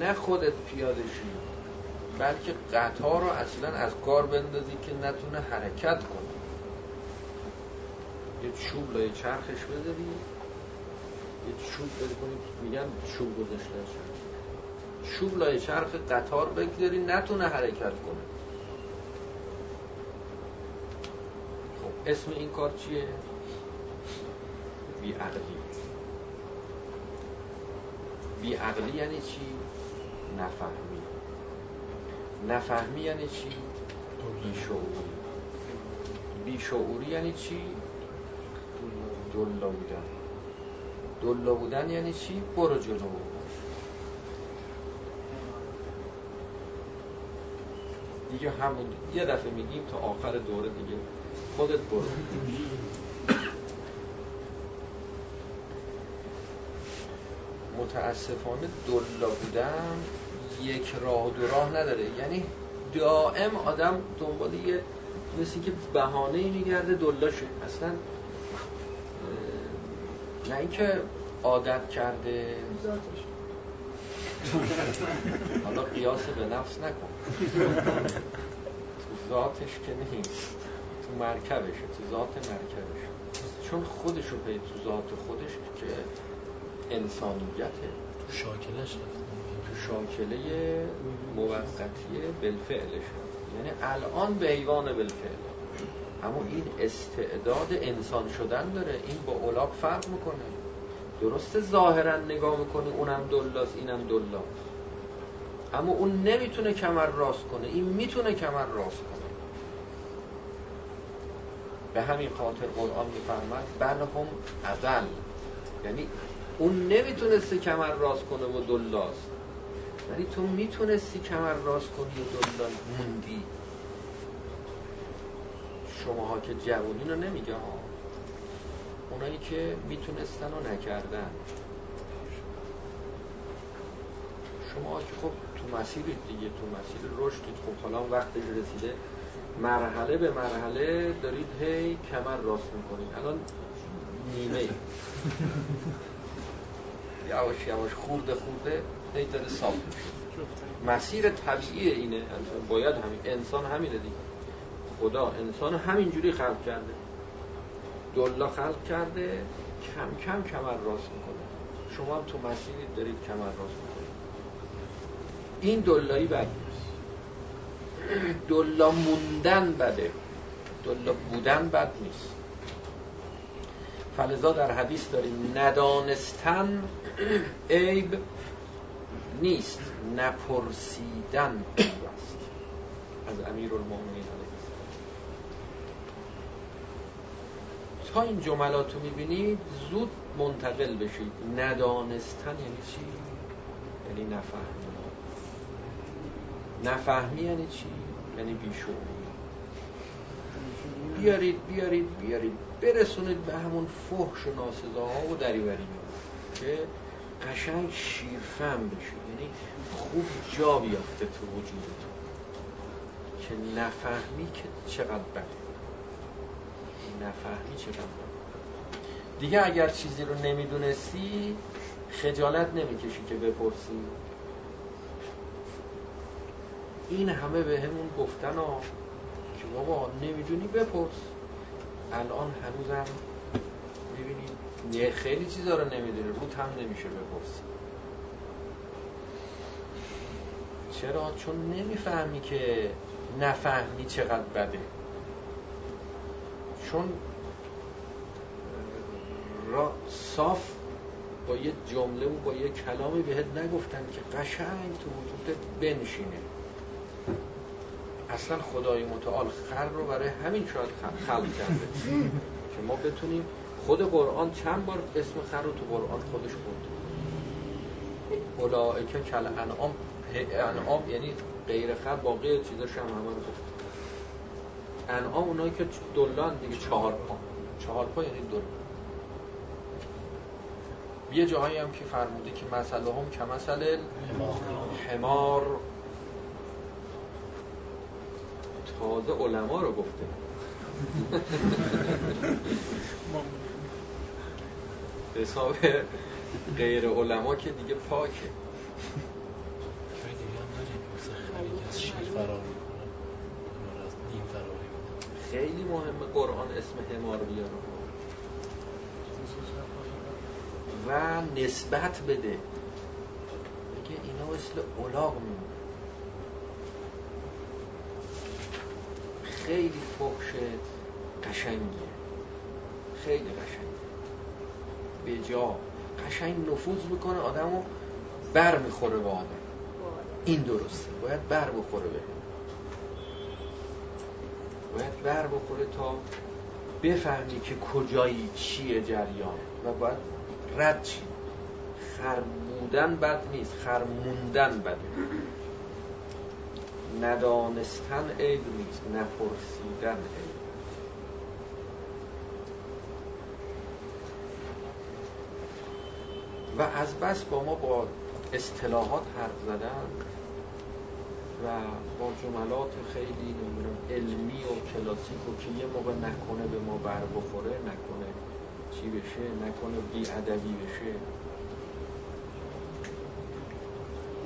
نه خودت پیاده شید بلکه قطار رو اصلا از کار بندازی که نتونه حرکت کنه. یه چوب لای چرخش بذاری یه چوب بذاری میگن چوب گذاشته چوب لای چرخ قطار بگذاری نتونه حرکت کنه خب اسم این کار چیه؟ بیعقلی بیعقلی یعنی چی؟ نفهمی نفهمی یعنی چی؟ بیشعوری بیشعوری یعنی چی؟ دلا بودن دلا بودن یعنی چی؟ برو جلو دیگه همون یه دفعه میگیم تا آخر دوره دیگه. خودت برو. متاسفانه دلا بودن یک راه و دو راه نداره. یعنی دائم آدم دنبال یه مثل که بهانه میگرده دلاشه. اصلا نه اینکه عادت کرده. حالا قیاس به نفس نکن. تو ذاتش که نیست تو مرکبشه تو ذات مرکبشه. چون خودشو پی تو ذات خودش که انسانیته. تو شاکلش تو شاکله موقتی بالفعلش یعنی الان به حیوان بالفعل. اما این استعداد انسان شدن داره. این با اولاق فرق می‌کنه. درسته ظاهرا نگاه می‌کنه اونم دلاست اینم دلاست اما اون نمی‌تونه کمر راست کنه. این می‌تونه کمر راست کنه. به همین خاطر قرآن میفرمد بل هم اول یعنی اون نمی‌تونسته کمر راست کنه و دلاست ولی تو می‌تونستی کمر راست کنی و دلال موندی. شماها که جوونی رو نمیگه ها اونایی که می‌تونستن و نکردن. شما که خب تو مسیرید دیگه تو مسیر رشدید خب حالا وقتش رسیده مرحله به مرحله دارید هی کمر راست می‌کنید. الان نیمه. یواش یواش خورده خورده هی داره صاف مسیر طبیعی اینه. باید همین انسان همینه دیگه. خدا انسان همینجوری خلق کرده. دلا خلق کرده کم کم کمر راست می‌کنه. شما هم تو مسیری دارید کمر راست می‌کنید. این دلایی بد نیست. دلا موندن بده. دلا بودن بد نیست. فلزا در حدیث داریم ندانستن عیب نیست. نپرسیدن است. از امیر المؤمنین تا این جملات رو می‌بینید زود منتقل بشید. ندانستن یعنی چی؟ یعنی نفهمی. نفهمی یعنی چی؟ یعنی بیشوری بیارید بیارید بیارید. برسونید به همون فحش و ناسزاها و دریوری. که قشنگ شیرفهم بشید. یعنی خوب جا بیافته تو وجودتون. که نفهمی که چقدر بده. نفهمی چقدر دیگه اگر چیزی رو نمی‌دونستی خجالت نمی‌کشی که بپرسی. این همه به همون گفتن ها که بابا نمی‌دونی بپرس. الان هنوزم می‌بینی خیلی چیزا رو نمی‌دونی روت هم نمیشه بپرسی. چرا؟ چون نمی‌فهمی که نفهمی چقدر بده. چون را صاف با یه جمله و با یه کلامی بهت نگفتن که قشنگ تو وجودت بنشینه. اصلا خدای متعال خر رو برای همین شاید خلق کرده. که ما بتونیم خود قرآن چند بار اسم خر رو تو قرآن خودش بود اولائکه کل انعام انعام یعنی غیر خر باقی چیزاش هم همه رو گفت انعام اونایی که دلان دیگه چهار پا. چهار پا یعنی دل یه جاهایی هم که فرموده که مسئله هم که مسئله حمار. تازه علما رو گفته. حساب غیر علما که دیگه پاکه. خیلی مهمه قرآن اسم حمار بیاره. و نسبت بده. بگه اینا مثل اولاغ میمونه. خیلی فحش قشنگیه. خیلی قشنگه به جا. قشنگ نفوذ می‌کنه آدمو بر می‌خوره به آدم. این درسته. باید بر بخوره به باید بر بخوره تا بفهمی که کجایی چیه جریان و باید رد چی خر بودن بد نیست خر موندن بده ندانستن عیب نیست نپرسیدن عیب و از بس با ما با اصطلاحات حرف زدن. و با جملات خیلی نمی‌دونم علمی و کلاسیک و که یه موقع نکنه به ما بر بخوره نکنه چی بشه نکنه بی ادبی بشه.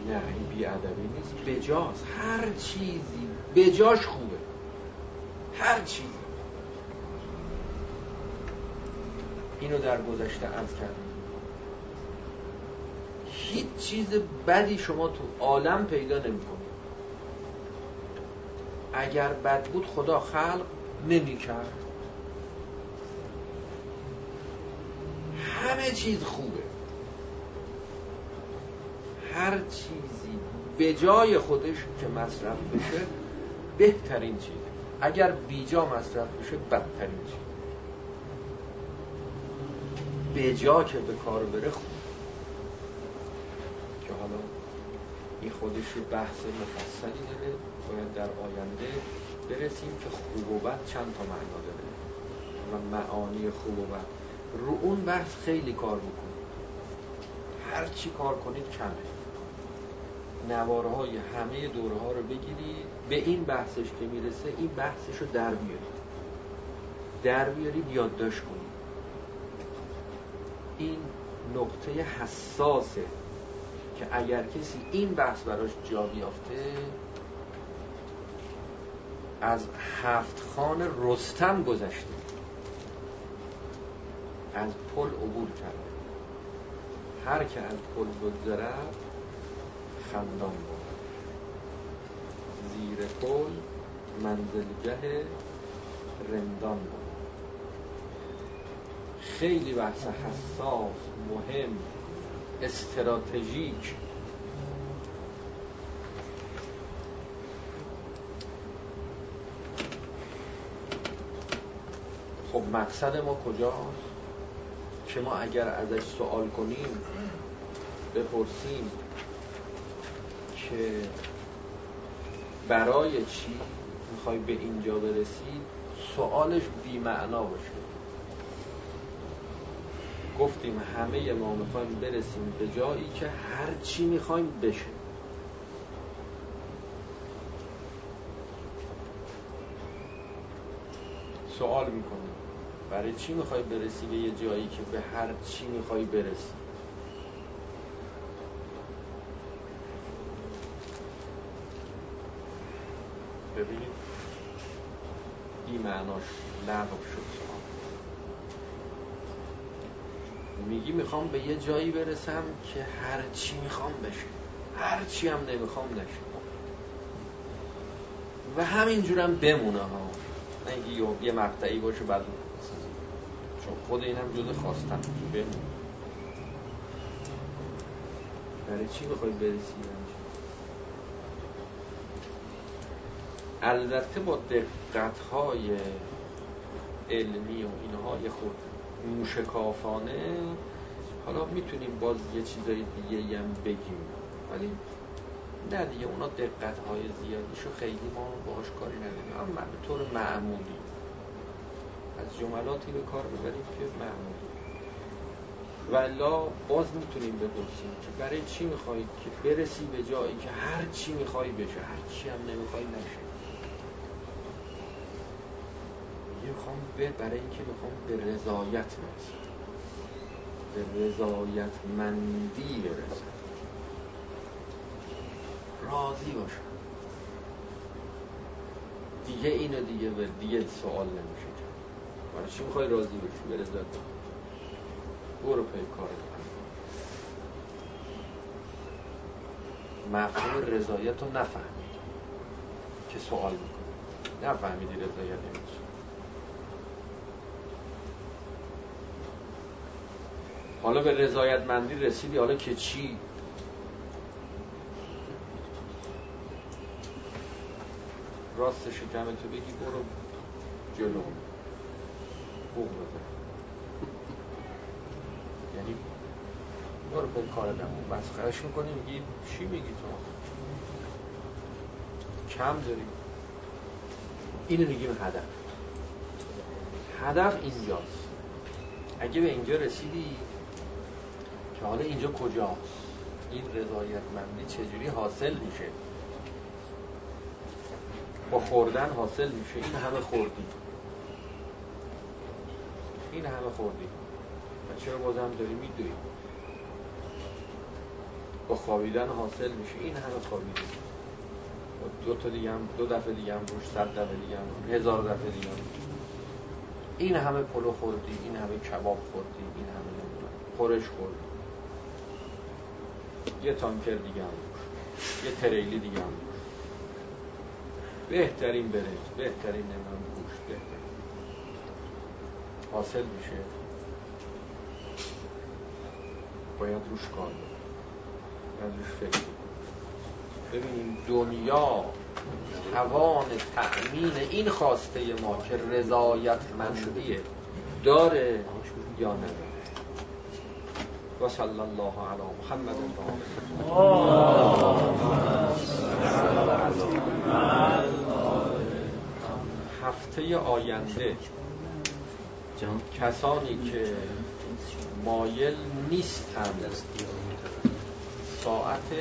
نه این بی ادبی نیست. بجاست. هر چیزی. بجاش خوبه. هر چیزی. اینو در گذشته از کردم. هیچ چیز بدی شما تو عالم پیدا نمی‌کنید اگر بد بود خدا خلق نمی کرد همه چیز خوبه. هر چیزی به جای خودش که مصرف بشه بهترین چیز. اگر بیجا مصرف بشه بدترین چیز. به جا که به کار بره خوب. که حالا این خودش بحث مفصلی داره. باید در آینده برسیم که خوب و بد چند تا معنا داره. و معانی خوب و بد. رو اون بحث خیلی کار بکن. هر چی کار کنید کمه. نواره های همه دوره ها رو بگیرید به این بحثش که می‌رسه این بحثش رو در بیارید در بیارید یادداشت کنید این نقطه حساسه. که اگر کسی این بحث براش جا بیافته از هفت خان رستم گذشته. از پل عبور کرده. هر که از پل بگذرد خندان بود. زیر پل منزلگه رندان بود. خیلی بحث حساس مهم. استراتژیک. خب مقصد ما کجاست؟ که ما اگر ازش سوال کنیم بپرسیم که برای چی می‌خوای به اینجا برسید سوالش بیمعنا باشه. گفتیم همه ما می‌خوایم برسیم به جایی که هر چی می‌خوایم بشه. سوال می‌کنیم برای چی می‌خوای برسی به یه جایی که به هر چی می‌خوای برسی؟ ببینید این معناش لغو شد. میگی می‌خوام به یه جایی برسم که هر چی می‌خوام بشه. هر چی هم نمی‌خوام نشه. و همینجورم بمونه ها. اینکه یه مقطعی باشه بعد چون خود اینم جز خواستم بمونه. برای چی می‌خوای برسی؟ البته با دقت های علمی و اینها یه خود. موشکافانه حالا می‌تونیم باز یه چیزای دیگه هم بگیم. ولی نه دیگه اونا دقت های زیادیشو خیلی ما باهاش کاری نداریم. اما به طور معمولی. از جملاتی به کار ببریم که معمولی. ولا باز می‌تونیم بپرسیم که برای چی میخوایی که برسی به جایی که هر چی می‌خوای بشه هر چی هم نمی‌خوای نشه. می‌خوام به برای اینکه می‌خوام به رضایت برسم. به رضایت مندی برسم. راضی باشم. دیگه اینو دیگه به دیگه سوال نمیشه. برای چی می‌خوای راضی بشی؟ به رضایت برو پی کار مفهوم رضایت رو نفهمید که سوال می‌کنه نفهمیدی رضایت نمیشه حالا به رضایت مندی رسیدی حالا که چی؟ راست شکم تو بگی برو جلو. بوق بزن یعنی برو به کار دمون مسخرش می‌کنی میگی چی میگی تو؟ کم داری. اینو میگیم هدف. هدف اینجاست. اگه به اینجا رسیدی که حالا اینجا کجاست این رضایتمندی چجوری حاصل میشه؟ با خوردن حاصل میشه. این همه خوردی. این همه خوردی. و چرا بازم داری میدوی؟ با خوابیدن حاصل میشه. این همه خوابیدی دو تا دیگه هم دو دفعه دیگه هم روش صد دفعه دیگه هم هزار دفعه دیگه هم. این همه پلو خوردی این همه کباب خوردی این همه خورش خوردی. یه تانکر دیگه هم یه تریلی دیگه هم بهترین برنج بهترین نمیم گوشت بهترین. حاصل میشه. باید روش کار باید روش فکر ببینیم دنیا توان تأمین این خواسته ما که رضایت مندیه داره یا نداره و صلی الله علی محمد هفته آینده کسانی که مایل نیستند ساعت